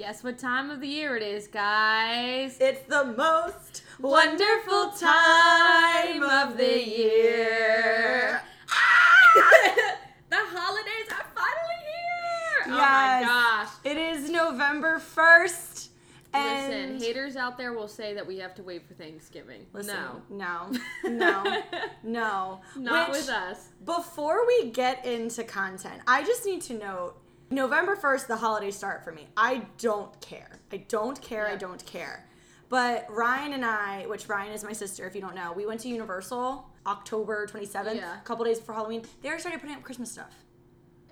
Guess what time of the year it is, guys? It's the most wonderful time of the year. Ah! the holidays are finally here. Oh Yes. my gosh. It is November 1st. Listen, And haters out there will say that we have to wait for Thanksgiving. Listen, no. no, no, no. Not Which- with us. Before we get into content, I just need to note November 1st, the holidays start for me. I don't care. I don't care. I don't care. But Ryan and I, which Ryan is my sister, if you don't know, we went to Universal October 27th, Yeah. a couple days before Halloween. They already started putting up Christmas stuff.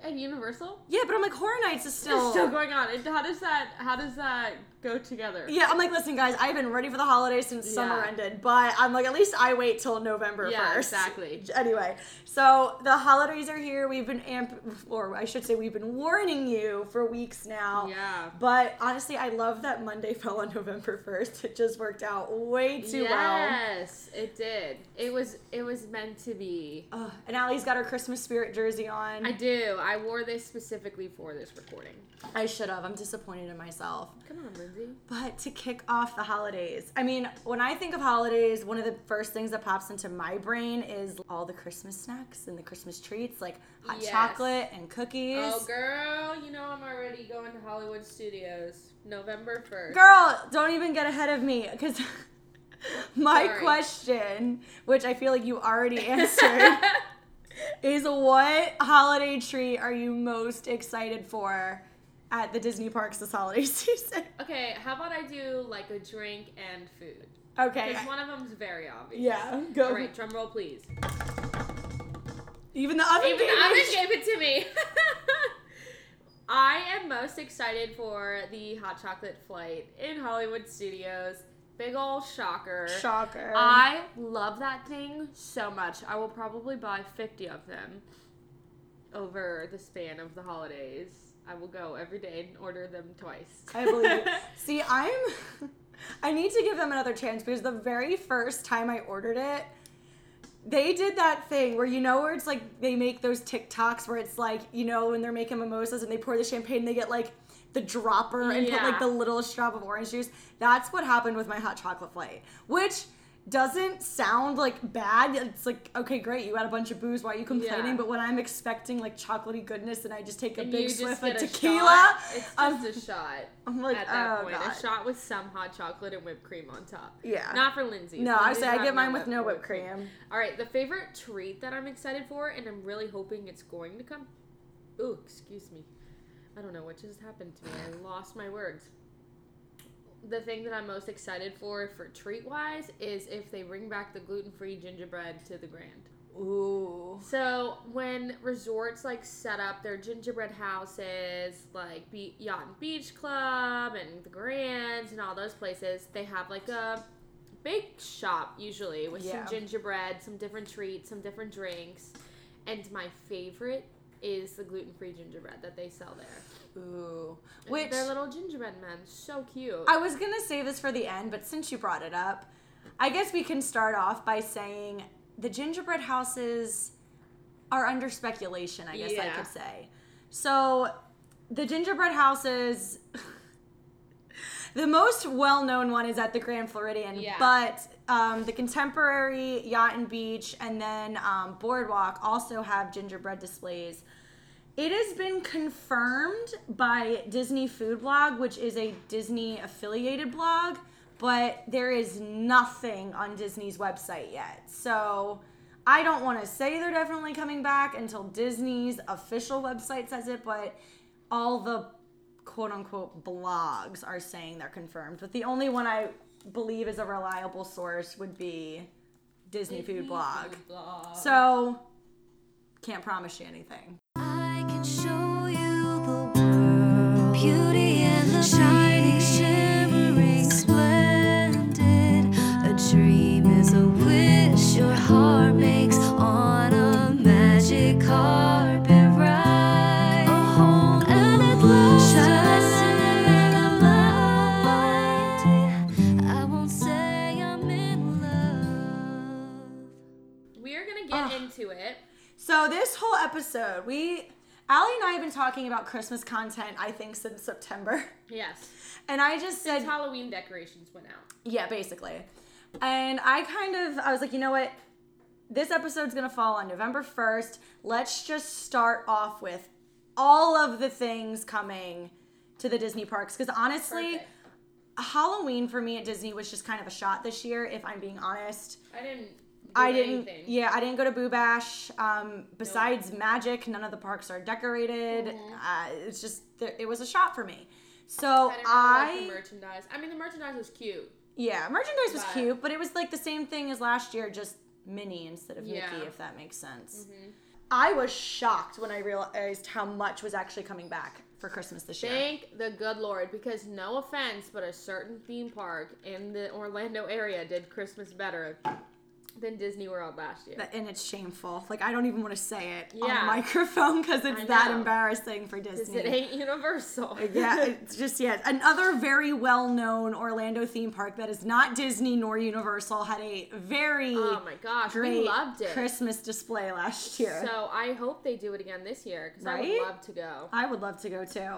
At Universal? Yeah, but I'm like, Horror Nights is still. It's still going on. How does that how does that go together? Yeah, I'm like, listen, guys, I've been ready for the holidays since summer ended, but I'm like, at least I wait till November Yeah, 1st. exactly. Anyway, so the holidays are here. We've been amp, or I should say, we've been warning you for weeks now. Yeah. But honestly, I love that Monday fell on November 1st. It just worked out way too well. yes, it did. It was it was meant to be. Ugh, and Allie's got her Christmas spirit jersey on. I do. I wore this specifically for this recording. I should have. I'm disappointed in myself. Come on, Lindsay. But to kick off the holidays, I mean, when I think of holidays, one of the first things that pops into my brain is all the Christmas snacks and the Christmas treats, like hot Yes. chocolate and cookies. Oh, girl, you know I'm already going to Hollywood Studios November 1st. Girl, don't even get ahead of me because my Sorry. question, which I feel like you already answered, is what holiday treat are you most excited for at the Disney parks this holiday season? okay, how about I do like a drink and food? Okay. Because one of them's very obvious. Yeah, go. All right, drum roll, please. Even the oven Even the oven gave it to me. I am most excited for the hot chocolate flight in Hollywood Studios. Big ol' shocker. Shocker. I love that thing so much. I will probably buy 50 of them over the span of the holidays. I will go every day and order them twice. I believe it. See, I'm. I need to give them another chance because the very first time I ordered it, they did that thing where you know where it's like they make those TikToks where it's like you know when they're making mimosas and they pour the champagne, and they get like the dropper and put like the littlest drop of orange juice. That's what happened with my hot chocolate flight, which doesn't sound like bad. It's like okay, great, you had a bunch of booze. Why are you complaining? Yeah. But when I'm expecting like chocolatey goodness and I just take a And big swift of tequila, shot. It's just a shot. I'm like, at that oh, point, God. a shot with some hot chocolate and whipped cream on top. Yeah. Not for Lindsay. No, I say I get mine with no whipped cream. All right, the favorite treat that I'm excited for, and I'm really hoping it's going to come. Ooh, excuse me. I don't know what just happened to me. I lost my words. The thing that I'm most excited for, for treat wise, is if they bring back the gluten free gingerbread to the Grand. Ooh. So when resorts like set up their gingerbread houses, like Be- Yacht and Beach Club and the Grands and all those places, they have like a bake shop usually with Yeah. some gingerbread, some different treats, some different drinks, and my favorite is the gluten free gingerbread that they sell there. Ooh. Which they're little gingerbread men, so cute. I was gonna save this for the end, but since you brought it up, I guess we can start off by saying the gingerbread houses are under speculation, I guess I could say. So the gingerbread houses the most well-known one is at the Grand Floridian, Yeah. but um, the contemporary yacht and beach and then um, boardwalk also have gingerbread displays it has been confirmed by Disney Food Blog, which is a Disney affiliated blog, but there is nothing on Disney's website yet. So I don't want to say they're definitely coming back until Disney's official website says it, but all the quote unquote blogs are saying they're confirmed. But the only one I believe is a reliable source would be Disney Food Blog. blog. So can't promise you anything. So this whole episode, we Allie and I have been talking about Christmas content, I think, since September. Yes. And I just said, Since Halloween decorations went out. yeah, basically. And I kind of, I was like, you know what? This episode's gonna fall on November 1st. Let's just start off with all of the things coming to the Disney parks. Because honestly, Perfect. Halloween for me at Disney was just kind of a shot this year, if I'm being honest. I didn't. I didn't. Anything. Yeah, I didn't go to Boo Bash. Um, besides Magic, none of the parks are decorated. Uh, it's just it was a shot for me. So I didn't really I, merchandise. I mean, the merchandise was cute. yeah, merchandise was But- cute, but it was like the same thing as last year, just mini instead of Yeah. Mm-hmm. Mickey, if that makes sense. I was shocked when I realized how much was actually coming back for Christmas this year. Thank the good Lord, because no offense, but a certain theme park in the Orlando area did Christmas better than Disney World last year. And it's shameful. Like I don't even want to say it on Yeah. the microphone because it's that embarrassing for Disney. it ain't Universal. Uh, yeah, it's just yeah. Another very well-known Orlando theme park that is not Disney nor Universal had a very oh my gosh, we loved it. Christmas display last year. So I hope they do it again this year because I would love to go. I would love to go too.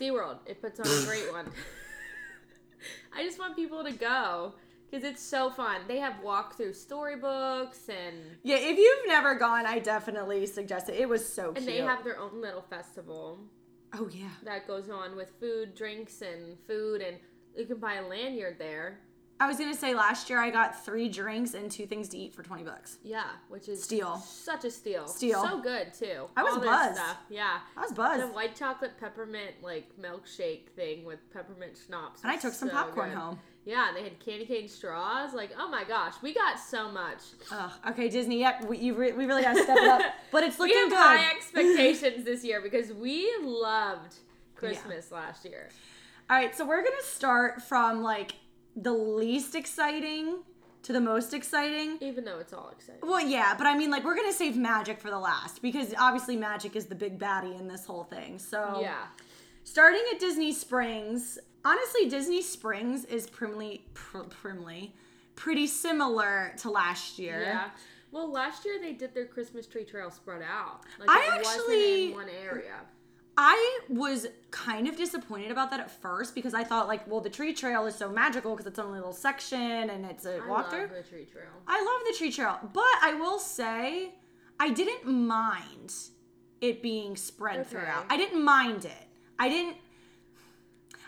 SeaWorld, it puts on a great one. I just want people to go because it's so fun. They have walkthrough storybooks and Yeah, if you've never gone, I definitely suggest it. It was so cute. and they have their own little festival oh yeah. that goes on with food, drinks, and food, and you can buy a lanyard there. I was gonna say last year I got three drinks and two things to eat for twenty bucks. Yeah, which is Steal. Such a steal. Steal. So good too. I was All this buzzed. Stuff. Yeah. I was The buzzed, white chocolate peppermint like milkshake thing with peppermint schnapps. and I took some so popcorn good. home. Yeah, and they had candy cane straws. Like, oh my gosh, we got so much. Ugh, okay, Disney. Yep, we, you re- we really gotta step it up. But it's We looking have good. high expectations this year because we loved Christmas last year. All right, so we're gonna start from like the least exciting to the most exciting. Even though it's all exciting. Well, yeah, but I mean, like, we're gonna save Magic for the last because obviously Magic is the big baddie in this whole thing. So, Yeah. starting at Disney Springs, honestly, Disney Springs is primly, pr- primly, pretty similar to last year. Yeah. Well, last year they did their Christmas tree trail spread out. Like I it actually- one area. I was kind of disappointed about that at first because I thought, like, well, the tree trail is so magical because it's only a little section and it's a I walkthrough. love the tree trail. I love the tree trail, but I will say I didn't mind it being spread Okay. throughout. I didn't mind it. I didn't.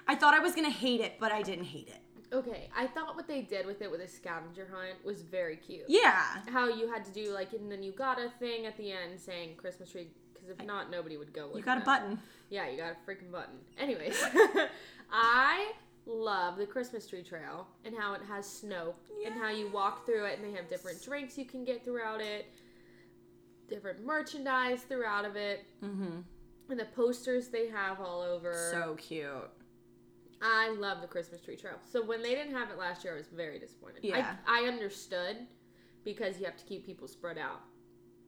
I thought I was gonna hate it, but I didn't hate it. Okay, I thought what they did with it with a scavenger hunt was very cute. Yeah, How you had to do like, and then you got a thing at the end saying Christmas tree, because if not, nobody would go. You got a button. Yeah, you got a freaking button. Anyways, I love the Christmas tree trail and how it has snow and how you walk through it and they have different drinks you can get throughout it, different merchandise throughout of it, Mm-hmm. and the posters they have all over. So cute. I love the Christmas tree trail. So when they didn't have it last year, I was very disappointed. Yeah. I, I understood because you have to keep people spread out.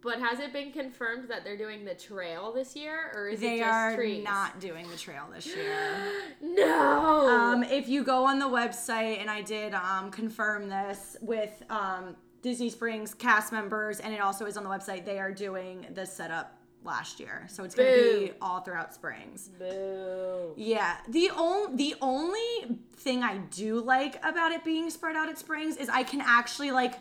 But has it been confirmed that they're doing the trail this year, or is it They just are trees? not doing the trail this year. no. Um, if you go on the website, and I did um, confirm this with um, Disney Springs cast members, and it also is on the website, they are doing the setup last year. So it's going to be all throughout Springs. Boo. Yeah, the only the only thing I do like about it being spread out at Springs is I can actually like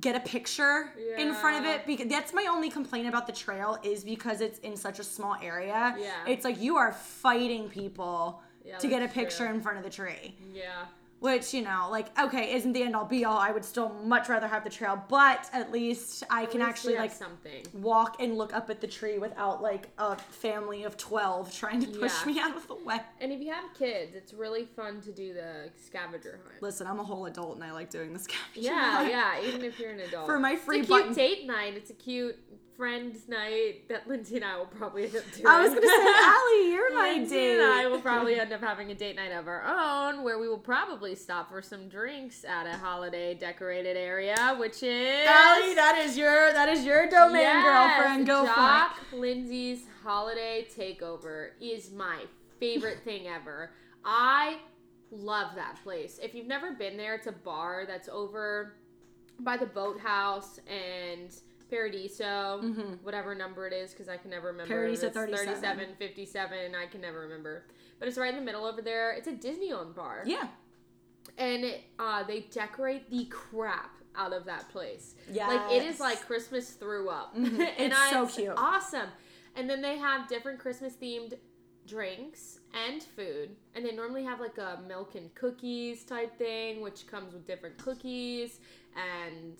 get a picture in front of it because that's my only complaint about the trail is because it's in such a small area. Yeah. It's like you are fighting people Yeah, to get a picture true. in front of the tree. Yeah. Which, you know, like, okay, isn't the end all be all. I would still much rather have the trail, but at least I At can least actually like something. walk and look up at the tree without like a family of 12 trying to push Yeah. me out of the way. And if you have kids, it's really fun to do the scavenger hunt. Listen, I'm a whole adult and I like doing the scavenger Yeah, hunt. yeah. Yeah. Even if you're an adult, For my it's free a cute button. date night. It's a cute friends night that Lindsay and I will probably end up doing. I was gonna say, Allie, you're my Lindsay date. and I will probably end up having a date night of our own, where we will probably stop for some drinks at a holiday decorated area, which is Allie, that is your that is your domain, Yes, girlfriend. Go Jock Lindsay's holiday takeover is my favorite thing ever. I love that place. If you've never been there, it's a bar that's over by the boathouse and Paradiso, whatever number it is, because I can never remember. Mm-hmm. It's 37. 37, 57, I can never remember. But it's right in the middle over there. It's a Disney owned bar. Yeah. And it, uh, they decorate the crap out of that place. Yeah. Like, it is like Christmas threw up. Mhm. and It's I, so cute. Awesome. And then they have different Christmas themed drinks and food. And they normally have like a milk and cookies type thing, which comes with different cookies and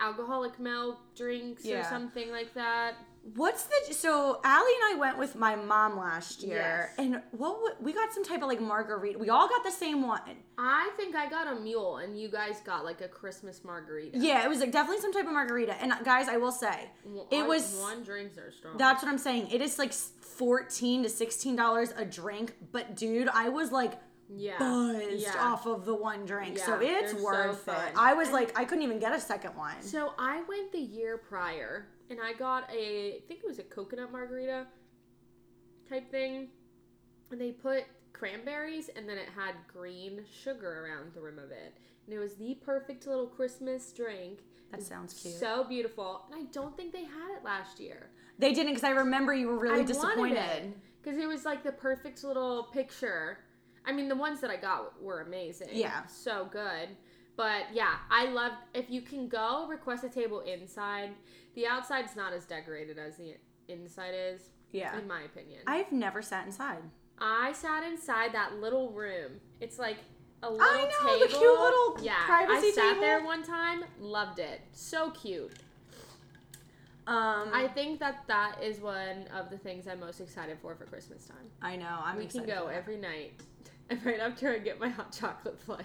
alcoholic milk drinks or something like that. What's the so Allie and I went with my mom last year, Yes. and what we got some type of like margarita. We all got the same one. I think I got a mule and you guys got like a Christmas margarita. Yeah, it was like definitely some type of margarita. And uh, guys, I will say, Well, it I- was one drinks are strong. that's what I'm saying. It is like fourteen to sixteen dollars a drink, but dude, I was like yeah. buzzed yeah. off of the one drink, so it's so worth fun. it. I was like, I couldn't even get a second one. So I went the year prior and I got a I think it was a coconut margarita type thing. And they put cranberries and then it had green sugar around the rim of it. And it was the perfect little Christmas drink. That sounds cute. So beautiful. And I don't think they had it last year. They didn't because I remember you were really I disappointed. Because it was like the perfect little picture. I mean, the ones that I got were amazing. Yeah. So good. But yeah, I love if you can go request a table inside. The outside's not as decorated as the inside is, Yeah, in my opinion. I've never sat inside. I sat inside that little room. It's like a little I know, the cute little yeah. privacy I sat table. there one time, loved it. So cute. Um, I think that that is one of the things I'm most excited for for Christmas time. I know. I'm we can go every night. And right after I get my hot chocolate flight.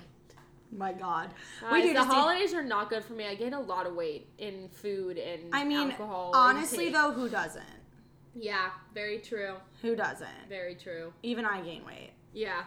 My God, Guys, do the holidays are not good for me. I gain a lot of weight in food and I mean, alcohol. honestly though, who doesn't? Yeah, very true. Who doesn't? Very true. Even I gain weight, Yeah.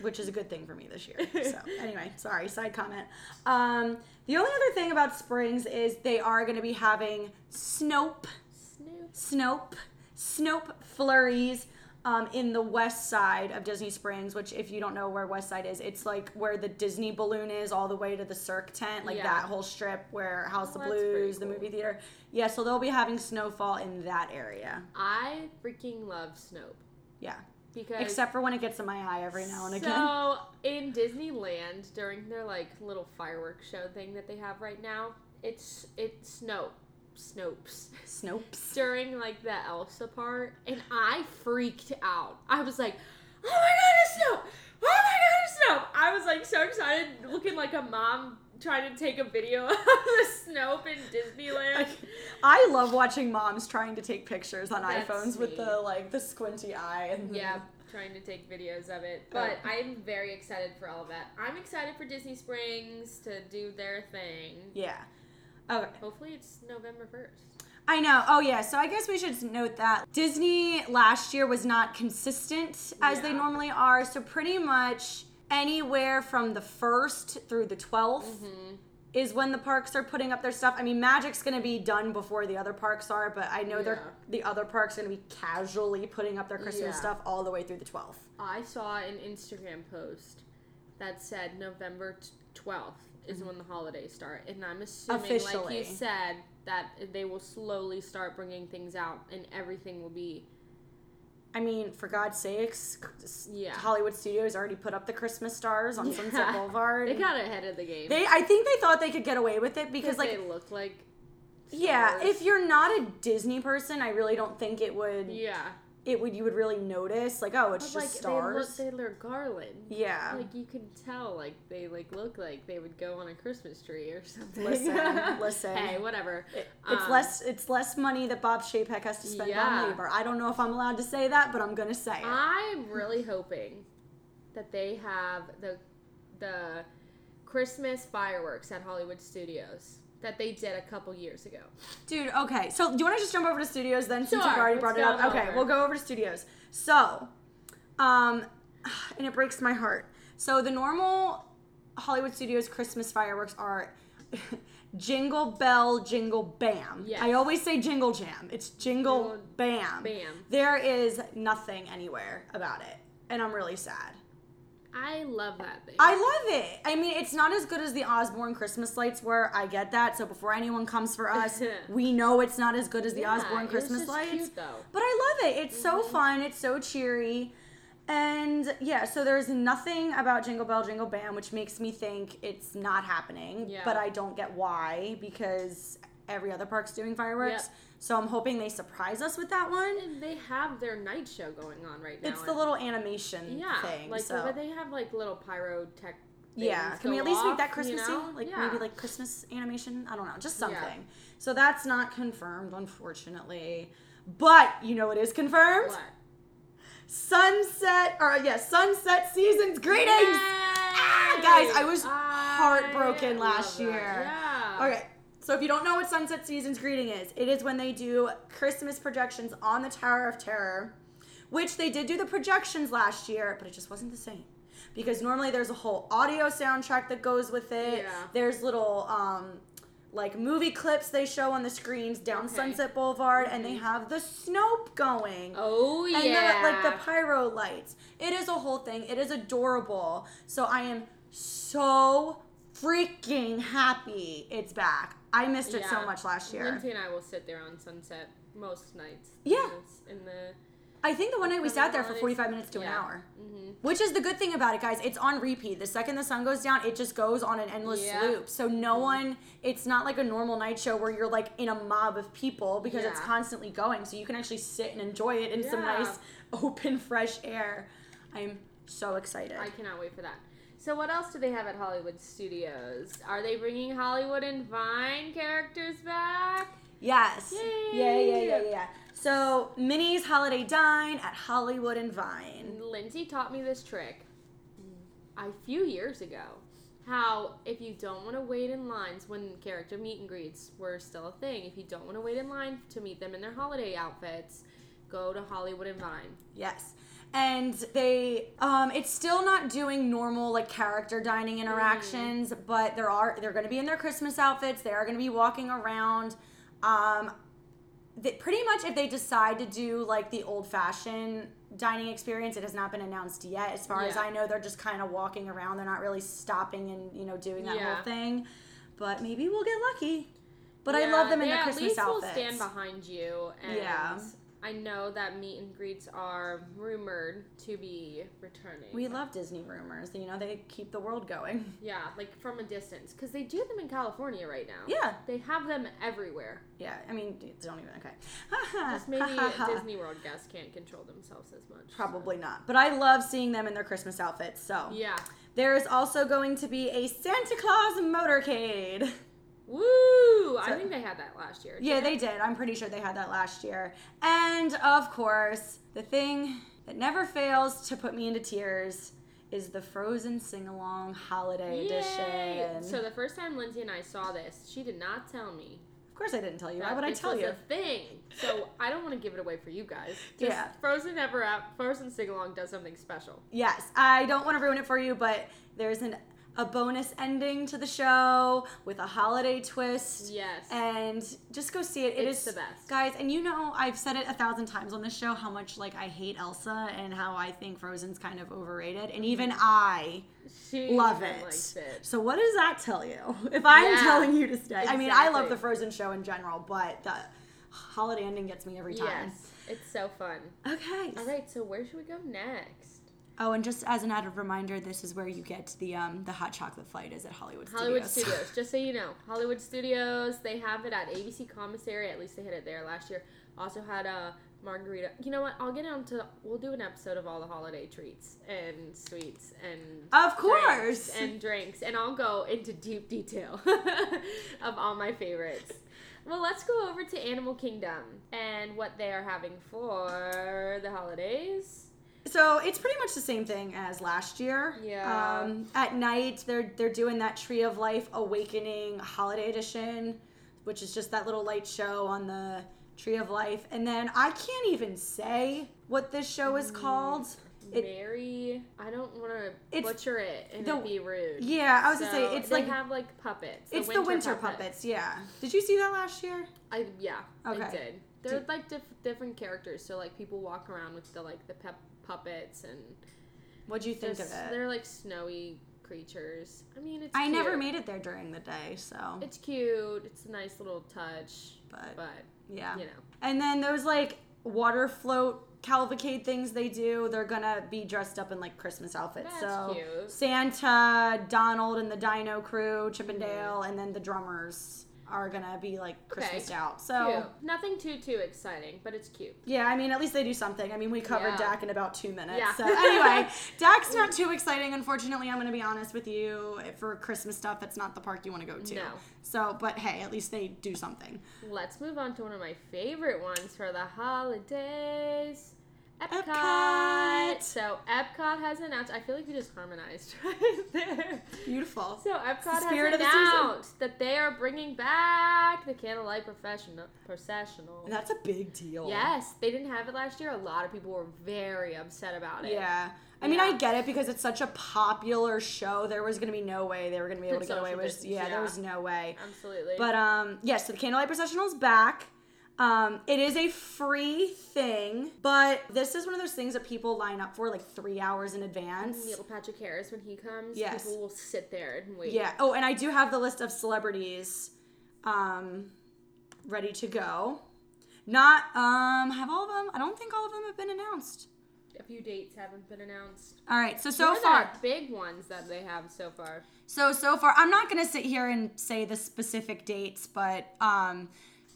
which is a good thing for me this year. So anyway, sorry, side comment. Um, the only other thing about Springs is they are going to be having Snope, Snoop. Snope, Snope flurries. Um, in the west side of Disney Springs, which if you don't know where West Side is, it's like where the Disney balloon is, all the way to the Cirque tent, like Yeah. that whole strip where House Oh, of Blues, the movie theater. Yeah, so they'll be having snowfall in that area. I freaking love Snoop Yeah. because Except for when it gets in my eye every now and again. So in Disneyland during their like little fireworks show thing that they have right now, it's it's Snope, Snopes Snopes. during like the Elsa part, and I freaked out. I was like, "Oh my god, it's Snope! Oh my god, it's Snope!" I was like so excited, looking like a mom trying to take a video of the Snope in Disneyland. I love watching moms trying to take pictures on That's iPhones with the like the squinty eye and the- Yeah, trying to take videos of it. But I'm very excited for all of that. I'm excited for Disney Springs to do their thing. Yeah. Okay. Hopefully it's November 1st. I know. Oh yeah. So I guess we should note that Disney last year was not consistent as they normally are. So pretty much anywhere from the first through the 12th Mm-hmm. is when the parks are putting up their stuff. I mean, Magic's gonna be done before the other parks are, but I know they're the other parks are gonna be casually putting up their Christmas Yeah. stuff all the way through the 12th. I saw an Instagram post that said November 12th is when the holidays start. And I'm assuming, like you said, that they will slowly start bringing things out and everything will be. I mean, for God's sakes, Yeah. Hollywood Studios already put up the Christmas stars on Sunset Boulevard. They got ahead of the game. They, I think they thought they could get away with it because, like, they look like. yeah, if you're not a Disney person, I really don't think it would. Yeah. It would you would really notice, like, oh, it's just like stars. they look, garland. yeah. Like you can tell, like they like look like they would go on a Christmas tree or something. Listen, listen. Hey, whatever. It- it's Um, less it's less money that Bob Chapek has to spend Yeah. on labor. I don't know if I'm allowed to say that, but I'm gonna say it. I'm really hoping that they have the the Christmas fireworks at Hollywood Studios that they did a couple years ago. Dude, okay. So do you want to just jump over to studios then since Sure, you've already let's brought it up? Okay, over. we'll go over to studios. So, um, and it breaks my heart. So the normal Hollywood Studios Christmas fireworks are Jingle Bell, Jingle Bam. Yes. I always say Jingle Jam. It's Jingle Jingle Bam. Bam. There is nothing anywhere about it, and I'm really sad. I love that thing. I love it. I mean, it's not as good as the Osborne Christmas lights were. I get that. So before anyone comes for us, we know it's not as good as the Yeah, Osborne Christmas lights. cute. But I love it. It's so Mm-hmm. fun. It's so cheery. And yeah, so there's nothing about Jingle Bell Jingle Bam which makes me think it's not happening. Yeah. But I don't get why because every other park's doing fireworks. Yep. So I'm hoping they surprise us with that one. And they have their night show going on right now. It's the little animation yeah, thing. like so. but they have like little pyrotech. Yeah, can we at least make off, that you know? Like yeah. maybe like Christmas animation? I don't know, just Yeah. something. So that's not confirmed, unfortunately. But you know what is confirmed? what? Sunset or yeah, sunset seasons greetings. Ah, guys, I was heartbroken last year. Yeah. Okay. So if you don't know what Sunset Seasons Greeting is, it is when they do Christmas projections on the Tower of Terror, which they did do the projections last year, but it just wasn't the same. Because normally there's a whole audio soundtrack that goes with it. Yeah. There's little um like movie clips they show on the screens down Okay. Sunset Boulevard and they have the Snope going. Oh yeah. And the, like the pyro lights. It is a whole thing. It is adorable. So I am so freaking happy it's back. I missed it so much last year. Lindsay and I will sit there on Sunset most nights. Yeah. In the, I think the one night we sat there for 45 minutes to an Yeah. hour. Mhm. Which is the good thing about it, guys. It's on repeat. The second the sun goes down, it just goes on an endless Yeah. loop. So no Mm-hmm. one, it's not like a normal night show where you're like in a mob of people because it's constantly going. So you can actually sit and enjoy it in some nice open, fresh air. I'm so excited. I cannot wait for that. So what else do they have at Hollywood Studios? Are they bringing Hollywood and Vine characters back? Yes. Yay. Yeah, yeah, yeah, yeah. So Minnie's Holiday Dine at Hollywood and Vine. Lindsay taught me this trick a few years ago. How if you don't want to wait in lines when character meet and greets were still a thing, if you don't want to wait in line to meet them in their holiday outfits, go to Hollywood and Vine. Yes. And they um it's still not doing normal like character dining interactions, but there are they're going to be in their Christmas outfits. They are going to be walking around um they, pretty much if they decide to do like the old fashioned dining experience it has not been announced yet as far as i know they're just kind of walking around they're not really stopping and you know doing that Yeah. whole thing but maybe we'll get lucky but i love them in they their at christmas least outfits will stand behind you. And Yeah. I know that meet and greets are rumored to be returning. we love disney rumors you know they keep the world going Yeah, like from a distance, because they do them in California right now. yeah They have them everywhere. yeah i mean don't even okay Just maybe Disney World guests can't control themselves as much. probably not but i love seeing them in their christmas outfits so Yeah. there is also going to be a santa claus motorcade Woo! I think they had that last year. Yeah, they did. I'm pretty sure they had that last year. And of course, the thing that never fails to put me into tears is the Frozen Sing Along Holiday Yay! Edition. So the first time Lindsay and I saw this, she did not tell me. of course, I didn't tell you. Why would I tell was you? a thing. So I don't want to give it away for you guys. Just Yeah. Frozen Ever Up, Frozen Sing Along does something special. Yes, I don't want to ruin it for you, but there's an a bonus ending to the show with a holiday twist. Yes. And just go see it. It is It's the best. Guys, and you know, I've said it a thousand times on this show how much like I hate Elsa and how I think Frozen's kind of overrated. And even mm-hmm. I she love it. it. So what does that tell you? If I'm Yeah, telling you to stay. I mean, I love the Frozen show in general, but the holiday ending gets me every time. Yes. It's so fun. Okay. All right, so where should we go next? Oh, and just as an added reminder, this is where you get the um the hot chocolate flight is at Hollywood, Studios. Hollywood Studios. Just so you know, Hollywood Studios. They have it at ABC Commissary. At least they had it there last year. Also had a margarita. You know what? I'll get on to. We'll do an episode of all the holiday treats and sweets and Of drinks course. and drinks, and I'll go into deep detail of all my favorites. Well, let's go over to Animal Kingdom and what they are having for the holidays. So it's pretty much the same thing as last year. Yeah. Um, at night, they're they're doing that Tree of Life Awakening Holiday Edition, which is just that little light show on the Tree of Life. And then I can't even say what this show is called. It- Mary, I don't want to butcher it and the- be rude. Yeah, I was gonna say it's they like have like puppets. it's the winter puppets. Yeah. Did you see that last year? I yeah, I Okay. did. They're Did- like diff- different characters. So like people walk around with the like the pep puppets and What'd you think Just- of it? They're like snowy creatures. I mean, it's. I never cute. made it there during the day, so It's cute. It's a nice little touch, But- but yeah. you know, And then those like water float cavalcade things they do, they're gonna be dressed up in like Christmas outfits. That's so cute. Santa, Donald and the Dino crew, Chip 'n' Dale, mm-hmm. and then the drummers are gonna be like Christmased out. So cute. Nothing too too exciting, but it's cute. yeah, I mean at least they do something. I mean we covered Yeah. Dak in about two minutes. Yeah. So anyway, Dak's not too exciting, unfortunately. I'm gonna be honest with you. For Christmas stuff, it's not the park you want to go to. No. So, but hey, at least they do something. Let's move on to one of my favorite ones for the holidays. Epcot. Epcot. So Epcot has announced. I feel like we just harmonized right there. Beautiful. So Epcot has of the season. announced that they are bringing back the Candlelight Professional. Processional. That's a big deal. Yes, they didn't have it last year. A lot of people were very upset about it. Yeah. I mean, Yeah. I get it because it's such a popular show. There was going to be no way they were going to be able to get away with. distance, Yeah, there was no way. Absolutely. But um, yes, so the Candlelight Processional is back. Um, it is a free thing, but this is one of those things that people line up for like three hours in advance. Neil Patrick Harris, when he comes, Yes. people will sit there and wait. Yeah. Oh, and I do have the list of celebrities um, ready to go. Not um, have all of them. I don't think all of them have been announced. A few dates haven't been announced. All right. So so far, the big ones that they have so far. So so far, I'm not gonna sit here and say the specific dates, but um,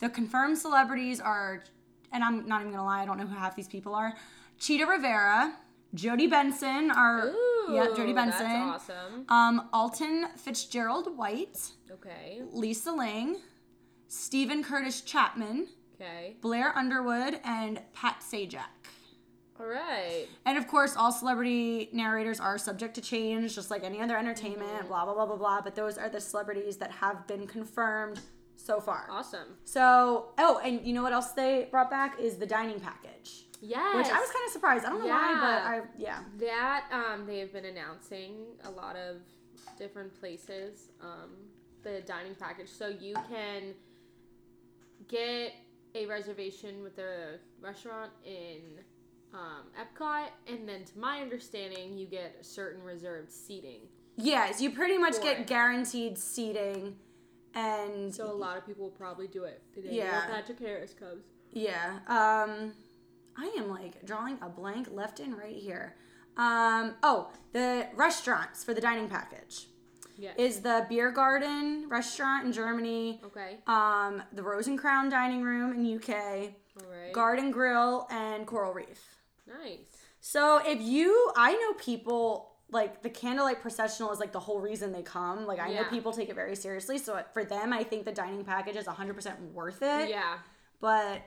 the confirmed celebrities are, and I'm not even gonna lie, I don't know who half these people are. Chita Rivera, Jodi Benson are, Ooh, yeah, Jodi Benson. That's awesome. Um, Alton Fitzgerald White, Okay. Lisa Lang, Steven Curtis Chapman, Okay. Blair Underwood, and Pat Sajak. All right. And of course, all celebrity narrators are subject to change, just like any other entertainment, Mm-hmm. blah, blah, blah, blah, blah. But those are the celebrities that have been confirmed so far. Awesome. So, oh, and you know what else they brought back is the dining package, Yes. which I was kind of surprised. I don't know why, but I, yeah. that um they have been announcing a lot of different places um the dining package so you can get a reservation with a restaurant in um, Epcot and then to my understanding you get certain reserved seating Yes, you pretty much get it. guaranteed seating. And so a lot of people will probably do it the day Yeah. Patrick Harris comes Yeah. Um I am like drawing a blank left and right here. Um oh, the restaurants for the dining package yes is the Biergarten restaurant in Germany, okay um the Rose and Crown dining room in UK, all right Garden Grill and Coral Reef. nice So if you I know people like the candlelight processional is like the whole reason they come. Like I know people take it very seriously. So for them, I think the dining package is 100% worth it. yeah But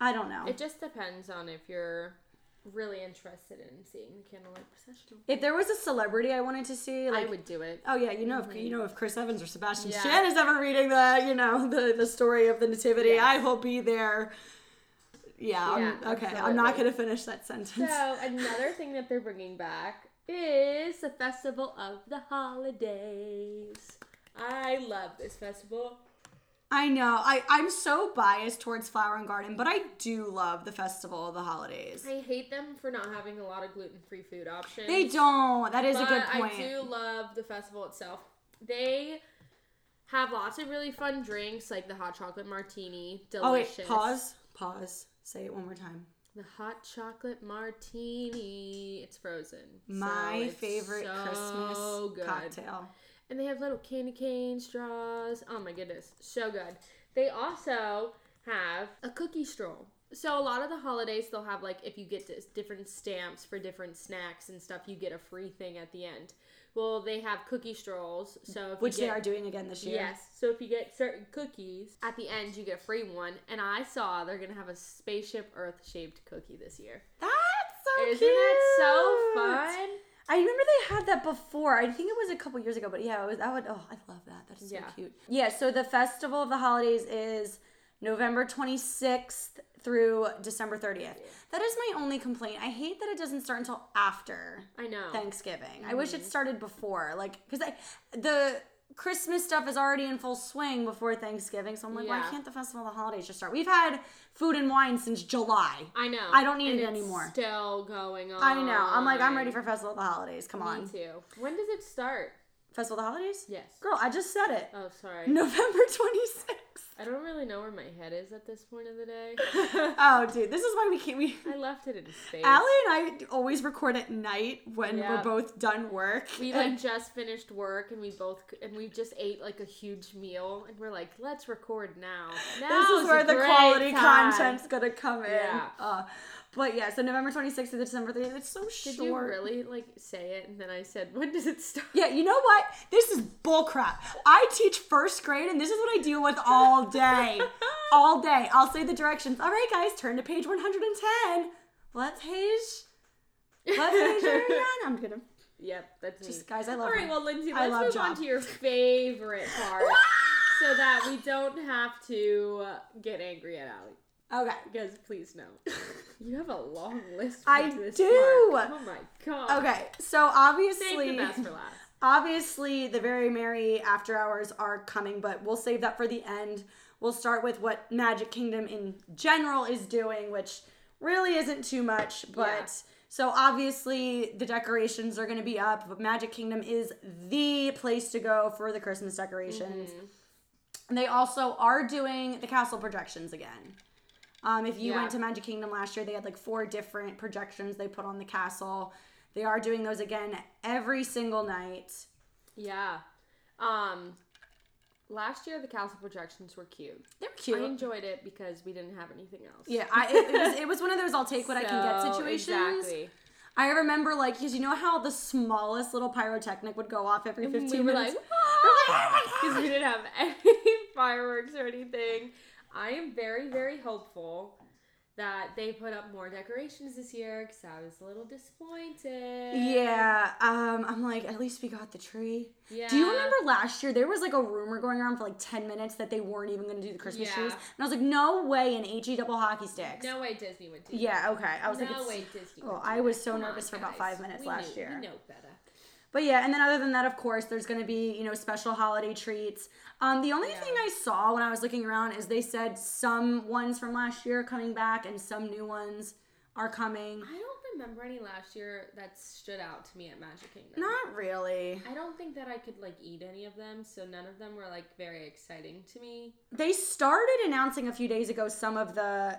I don't know. it just depends on if you're really interested in seeing the candlelight processional If there was a celebrity I wanted to see, like I would do it oh yeah, you know if mm-hmm. you know if Chris Evans or Sebastian Yeah. Stan is ever reading the you know the the story of the nativity, Yes. I will be there. Yeah, I'm, Yeah, okay. I'm not gonna finish that sentence. So another thing that they're bringing back is the festival of the holidays. I love this festival. I know. I I'm so biased towards Flower and Garden, but I do love the festival of the holidays. I hate them for not having a lot of gluten-free food options. They don't. That is a good point. I do love the festival itself. They have lots of really fun drinks, like the hot chocolate martini. Delicious. Oh wait, pause. Pause. Say it one more time. The hot chocolate martini. It's frozen. so My it's favorite so Christmas good. cocktail. And they have little candy cane straws. Oh my goodness, so good. They also have a cookie stroll. So a lot of the holidays they'll have like if you get different stamps for different snacks and stuff, you get a free thing at the end. Well, they have cookie strolls. So if Which you they get, are doing again this year. Yes. So if you get certain cookies at the end, you get a free one. And I saw they're gonna have a spaceship Earth shaped cookie this year. That's so Isn't cute. it so fun? I remember they had that before. I think it was a couple years ago, but yeah, it was. I would. Oh, I love that. That is so Yeah. cute. Yeah. So the festival of the holidays is November twenty sixth through December thirtieth. That is my only complaint. I hate that it doesn't start until after I know. Thanksgiving. I wish Mm-hmm. it started before, like because I the Christmas stuff is already in full swing before Thanksgiving. So I'm like, why can't the Festival of the Holidays just start? We've had food and wine since July. I know. I don't need And it it's anymore. Still going on. I know. I'm like, I'm ready for Festival of the Holidays. Come Me on. too. When does it start? Festival of the Holidays? Yes. Girl, I just said it. Oh, sorry. November 26th. I don't really know where my head is at this point of the day. Oh, dude, this is why we can't. We I left it in space. Allie and I always record at night when we're both done work. We and- like just finished work and we both and we just ate like a huge meal and we're like, let's record now. this Now's is where the quality time. content's gonna come in. Yeah. Uh, but yeah, so November 26th to December 30th. It's so short. Did you really like say it and then I said, when does it start? Yeah, you know what? This is bullcrap. I teach first grade, and this is what I deal with all day. all day. I'll say the directions. All right, guys, turn to page 110. What page? What page are you on? I'm kidding. Yep, that's me. Just, guys, I love All right, well, Lindsay, let's move Job. on to your favorite part so that we don't have to get angry at Allie. Okay. Because please no. You have a long list. For I do. part. Oh my god. Okay, so obviously. Save the best for last. Obviously, the very merry after hours are coming, but we'll save that for the end. We'll start with what Magic Kingdom in general is doing, which really isn't too much, but Yeah. so obviously the decorations are going to be up, but Magic Kingdom is the place to go for the Christmas decorations. Mm-hmm. They also are doing the castle projections again. Um, if you Yeah. went to Magic Kingdom last year, they had like four different projections they put on the castle. They are doing those again every single night. Yeah. Um last year the castle projections were cute. They're cute. I enjoyed it because we didn't have anything else. yeah, I, it, it was it was one of those I'll take what I can get situations. Exactly. I remember like because you know how the smallest little pyrotechnic would go off every fifteen we were minutes. like, "Oh because we didn't have any fireworks or anything. I am very, very hopeful that they put up more decorations this year because I was a little disappointed. Yeah, um, I'm like, at least we got the tree. Yeah. Do you remember last year there was like a rumor going around for like 10 minutes that they weren't even going to do the Christmas Yeah. trees? And I was like, no way, an HE double hockey sticks. No way Disney would do Yeah, okay. I was that. like, No way Disney Well, I was so Come nervous on, for about guys. five minutes We last knew- year. We know better. But yeah, and then other than that, of course, there's going to be, you know, special holiday treats. Um, the only Yeah. thing I saw when I was looking around is they said some ones from last year are coming back and some new ones are coming. I don't remember any last year that stood out to me at Magic Kingdom. Not really. I don't think that I could like eat any of them, so none of them were like very exciting to me. They started announcing a few days ago some of the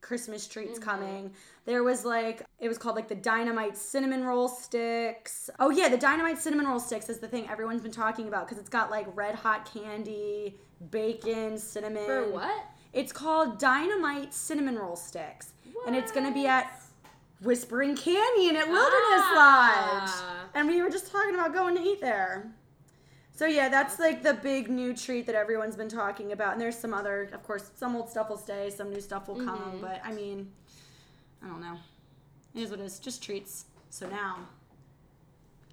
Christmas treats Mm-hmm. coming. There was like it was called like the dynamite cinnamon roll sticks. Oh yeah, the dynamite cinnamon roll sticks is the thing everyone's been talking about because it's got like red hot candy, bacon, cinnamon. For what? It's called dynamite cinnamon roll sticks, and it's gonna be at Whispering Canyon at Wilderness Lodge. Ah. And we were just talking about going to eat there. So yeah, that's like the big new treat that everyone's been talking about. And there's some other, of course, some old stuff will stay, some new stuff will come. Mhm. But I mean, I don't know. It is what it is. Just treats. So now,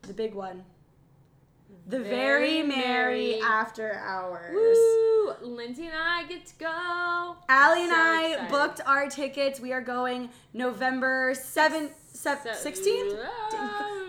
the big one. The very, Very merry merry. after hours. Woo! Lindsay and I get to go. Allie and So I excited. booked our tickets. We are going November 7th, So- 16th?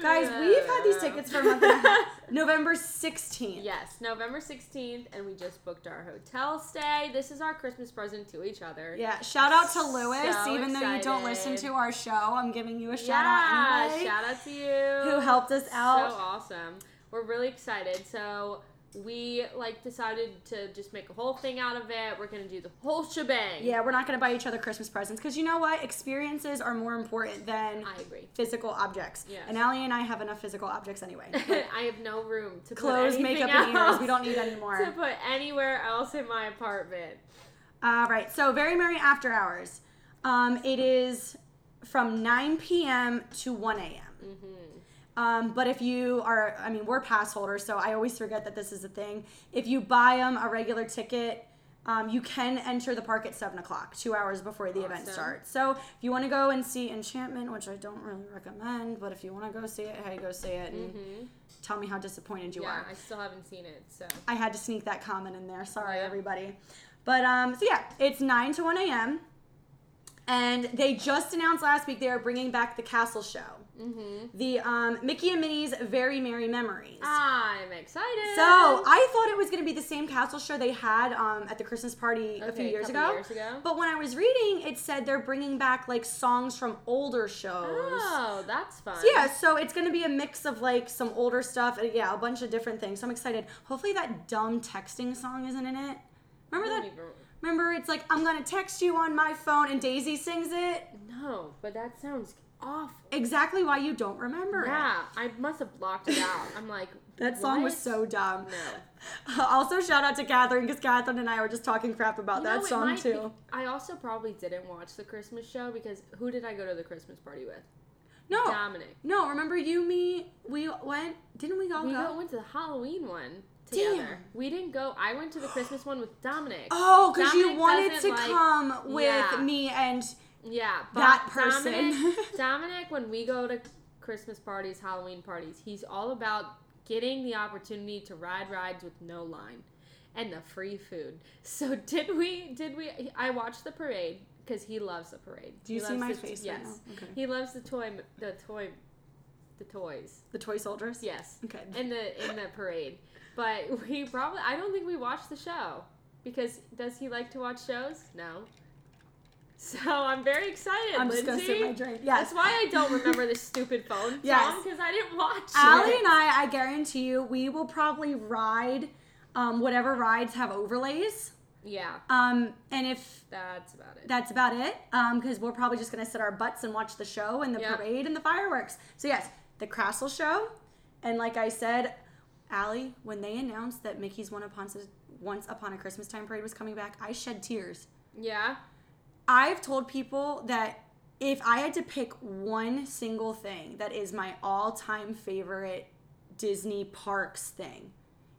Guys, we've had these tickets for a month and a half. November 16th. Yes, November 16th, and we just booked our hotel stay. This is our Christmas present to each other. Yeah, shout out to Lewis. So Even though you don't listen to our show, I'm giving you a shout Yeah, out anyway. shout out to you. Who helped us out. So awesome. We're really excited. So we like decided to just make a whole thing out of it. We're gonna do the whole shebang. Yeah, we're not gonna buy each other Christmas presents because you know what? Experiences are more important than I agree. physical objects. Yes. And Allie and I have enough physical objects anyway. I have no room to Clothes, makeup, and ears. We don't need any more. to put anywhere else in my apartment. All right, so very merry after hours. Um, it is from 9 p.m. to 1 a.m. Mm-hmm. Um, but if you are, I mean, we're pass holders, so I always forget that this is a thing. If you buy them a regular ticket, um, you can enter the park at 7 o'clock, two hours before the event starts. So if you want to go and see Enchantment, which I don't really recommend, but if you want to go see it, hey, go see it and tell me how disappointed you Mm-hmm. Yeah, are. I still haven't seen it, so I had to sneak that comment in there. Sorry, Yeah. everybody. But um, so yeah, it's nine to one a.m. And they just announced last week they are bringing back the Castle Show. Mm-hmm. The um, Mickey and Minnie's Very Merry Memories. I'm excited. So I thought it was going to be the same castle show they had um, at the Christmas party a few years couple ago. years ago. But when I was reading, it said they're bringing back like songs from older shows. Oh, that's fun. So, yeah, so it's gonna be a mix of like some older stuff, and yeah, a bunch of different things. So I'm excited. Hopefully that dumb texting song isn't in it. Remember that? even- Remember it's like I'm gonna text you on my phone, and Daisy sings it. No, but that sounds awful. Exactly why you don't remember it. Yeah, I must have blocked it out. I'm like, That song was so dumb. No. Also, shout out to Catherine because Catherine and I were just talking crap about You that know, song might be- too. I also probably didn't watch the Christmas show because who did I go to the Christmas party with? No, Dominic. no. Remember you, me, we went. Didn't we all We go? go, went to the Halloween one Damn. together. We didn't go. I went to the Christmas one with Dominic. Oh, because you wanted to like- come with Yeah. me and Yeah, but That person. Dominic, Dominic, when we go to Christmas parties, Halloween parties, he's all about getting the opportunity to ride rides with no line and the free food. So did we? Did we? I watched the parade because he loves the parade. Do you He see my the- face right Yes, now? Okay. he loves the toy. The toy. The toys. the toy soldiers. Yes. Okay. In the in the parade, but we probably. I don't think we watched the show because does he like to watch shows? No. So I'm very excited. I'm Lindsay. sip my drink. Yes. That's why I don't remember this stupid phone Yes. song because I didn't watch Allie it. and I, I guarantee you, we will probably ride um, whatever rides have overlays. Yeah, Um, and if that's about it. that's about it, because we're probably just gonna sit our butts and watch the show and the Yep. parade and the fireworks. So yes, the Castle show, and like I said, Allie, when they announced that Mickey's One Upon Once Upon a Christmas Time parade was coming back, I shed tears. yeah. I've told people that if I had to pick one single thing that is my all-time favorite Disney parks thing,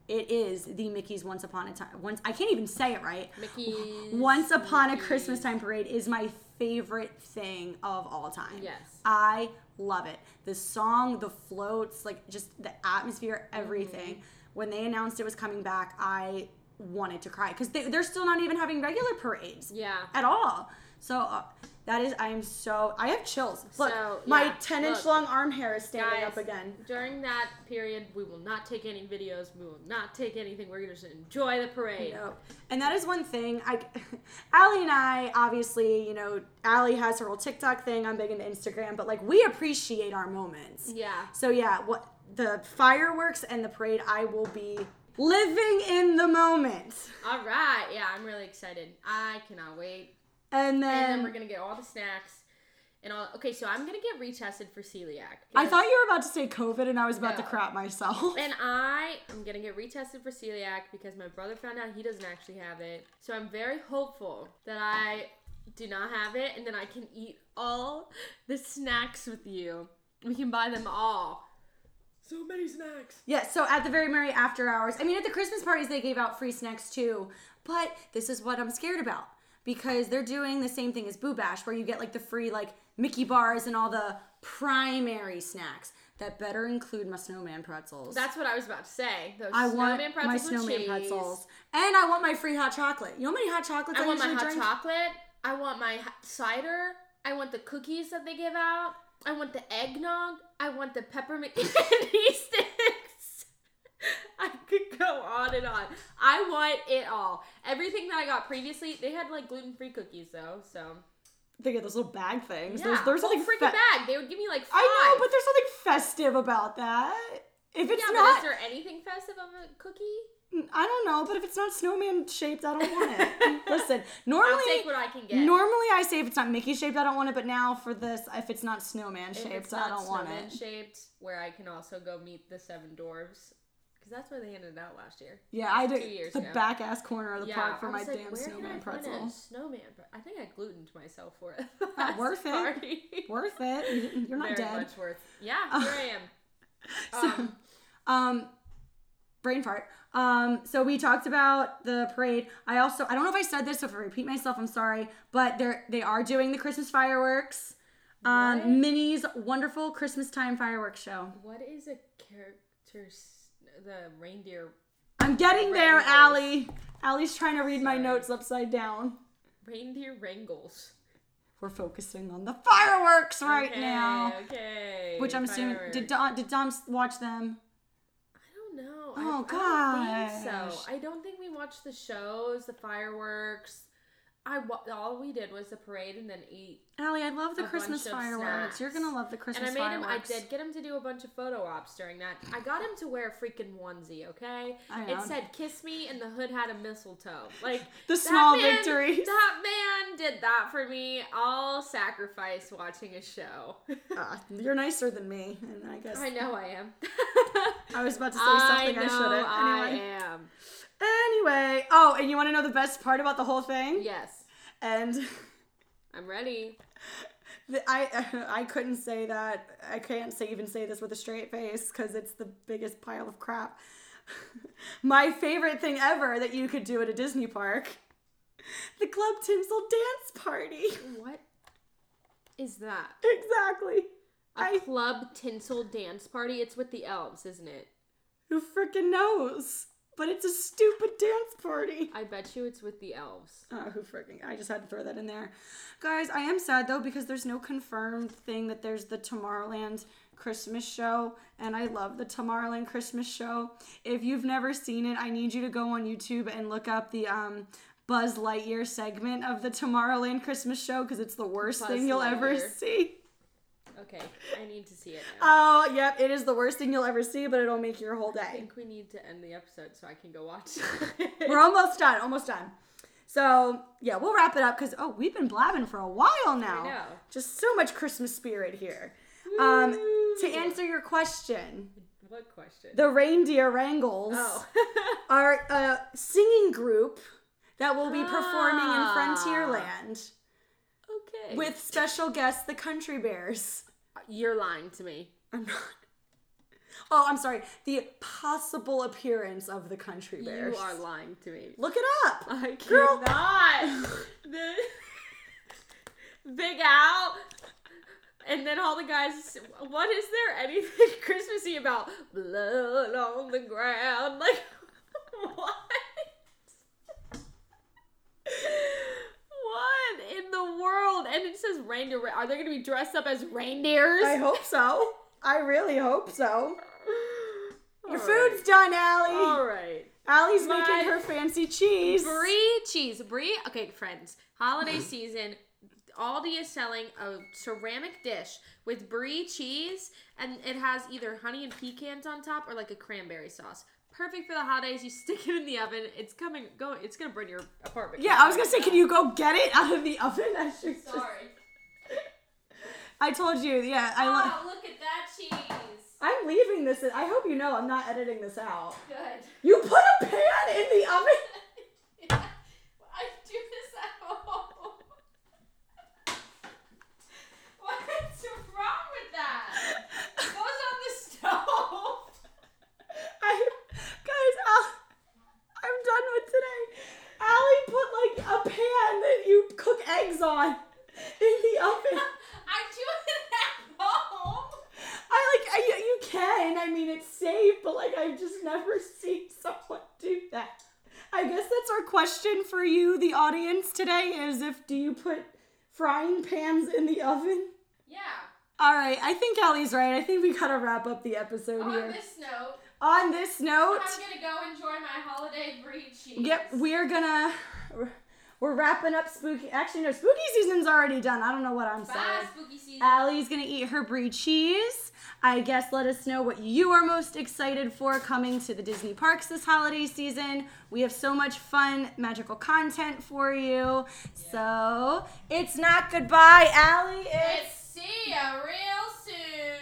it is the Mickey's Once Upon a Time. Once I can't even say it right. Mickey's Once Upon a Mickey's. Christmas Time parade is my favorite thing of all time. Yes. I love it. The song, the floats, like just the atmosphere, everything. Mm-hmm. When they announced it was coming back, I wanted to cry because they, they're still not even having regular parades Yeah. at all. So uh, that is, I am so, I have chills. Look, So, my yeah, 10 inch look, long arm hair is standing Guys, up again. During that period, we will not take any videos. We will not take anything. We're gonna just enjoy the parade. No. And that is one thing. I, Allie and I, obviously, you know, Allie has her whole TikTok thing. I'm big into Instagram, but like we appreciate our moments. Yeah. So yeah, what the fireworks and the parade, I will be living in the moment. All right. Yeah, I'm really excited. I cannot wait. And And then, then we're gonna get all the snacks and all. Okay, so I'm gonna get retested for celiac. I thought you were about to say COVID, and I was about to crap myself. And I am gonna get retested for celiac because my brother found out he doesn't actually have it. So I'm very hopeful that I do not have it and then I can eat all the snacks with you. We can buy them all. So many snacks. Yeah, so at the very merry after hours. I mean, at the Christmas parties, they gave out free snacks too. But this is what I'm scared about because they're doing the same thing as Boo Bash, where you get like the free like Mickey bars and all the primary snacks that better include my snowman pretzels. That's what I was about to say. Those I want snowman my pretzels with snowman cheese. pretzels, and I want my free hot chocolate. You know how many hot chocolates I, I want my hot drink? chocolate. I want my cider. I want the cookies that they give out. I want the eggnog. I want the peppermint candy sticks. I could go on and on. I want it all. Everything that I got previously, they had like gluten free cookies though. So They get those little bag things. yeah, there's there's whole something freaking fe- bag. They would give me like five. I know, but there's something festive about that. If it's yeah, not, but is there anything festive of a cookie? I don't know. But if it's not snowman shaped, I don't want it. Listen, normally, I'll take what I can get. normally I say if it's not Mickey shaped, I don't want it. But now for this, if it's not snowman shaped, it's I not don't want snowman it. shaped, where I can also go meet the seven dwarves. Because that's where they handed it out last year. Yeah, I years The ago. back ass corner of the yeah, park for I my like, damn I snowman pretzel. Snowman. I think I glutened myself for it. Not worth it. Worth it. You're not Very dead. much worth. Yeah, here I am. So, Um, um, brain fart. Um, so we talked about the parade. I also I don't know if I said this, so if I repeat myself, I'm sorry. But they're they are doing the Christmas fireworks. What? Um, Minnie's wonderful Christmas time fireworks show. what is a character? The reindeer. I'm getting there, Wrangles. Allie. Allie's trying to read my notes upside down. Reindeer wrangles. we're focusing on the fireworks right okay, now. Okay. Which I'm assuming did Dom did Dom watch them? I know. Oh, I, I don't think so. I don't think we watched the shows, the fireworks. I all we did was the parade and then eat. Allie, I love the Christmas fireworks. You're gonna love the Christmas fireworks. and I made him. I did get him to do a bunch of photo ops during that. I got him to wear a freaking onesie. Okay. I. It said "Kiss me" and the hood had a mistletoe. Like The small man- victories. That man did that for me. I'll sacrifice watching a show. Ah, you're nicer than me, and I guess I know I am. I was about to say something I, know shouldn't. I Anyway. am. Anyway, oh, and you want to know the best part about the whole thing? Yes, And I'm ready. the, I I couldn't say that. I can't say even say this with a straight face because it's the biggest pile of crap. My favorite thing ever that you could do at a Disney park, the Club Tinsel dance party. What is that? exactly. A I club tinsel dance party? It's with the elves, isn't it? who freaking knows? But it's a stupid dance party. I bet you it's with the elves. Oh, who freaking! I just had to throw that in there, guys. I am sad though because there's no confirmed thing that there's the Tomorrowland Christmas show, and I love the Tomorrowland Christmas show. If you've never seen it, I need you to go on YouTube and look up the um, Buzz Lightyear segment of the Tomorrowland Christmas show because it's the worst Buzz thing you'll ever see. Okay, I need to see it now. Oh, yep, it is the worst thing you'll ever see, but it'll make your whole day. I think we need to end the episode so I can go watch. We're almost done, almost done. So yeah, we'll wrap it up because oh, we've been blabbing for a while now. know. Just so much Christmas spirit here. Um, to answer your question, what question? the Reindeer Wrangles oh. are a singing group that will be performing in Ah. Frontierland okay. with special guests, the Country Bears. you're lying to me. I'm not. Oh, I'm sorry. The possible appearance of the Country Bears. You are lying to me. Look it up. I Girl. cannot. the Big Al. And then all the guys. What is there anything Christmassy about? Blood on the ground. Like, what? what in the world? And it says reindeer. Are they going to be dressed up as reindeers? I hope so. I really hope so. Your All food's done, Allie. All right. Allie's My- making her fancy cheese. Brie cheese. Brie. Okay, friends. Holiday season. Aldi is selling a ceramic dish with brie cheese, and it has either honey and pecans on top or like a cranberry sauce. Perfect for the holidays. You stick it in the oven. It's coming. Go. It's gonna burn your apartment. Yeah, I was gonna say, can you go get it out of the oven? I should just- Sorry. I told you, yeah. I love. Oh, look at that cheese. I'm leaving this. In, I hope you know I'm not editing this out. Good. You put a pan in the oven. I do this at home. What's wrong with that? It goes on the stove. I, guys, Al, I'm done with today. Allie put like a pan that you cook eggs on in the oven. I do it at home. I like I, you- you can. I mean, it's safe, but like I've just never seen someone do that. I guess that's our question for you, the audience today: is if do you put frying pans in the oven? Yeah. All right, I think Allie's right. I think we gotta wrap up the episode On here. this note, On this note, I'm gonna go enjoy my holiday brie cheese. yep, we're gonna we're wrapping up spooky. Actually, no, spooky season's already done. I don't know what I'm Bye, saying. spooky season. Allie's gonna eat her brie cheese. I guess let us know what you are most excited for coming to the Disney parks this holiday season. We have so much fun, magical content for you. So it's not goodbye, Allie. It's It's see ya real soon.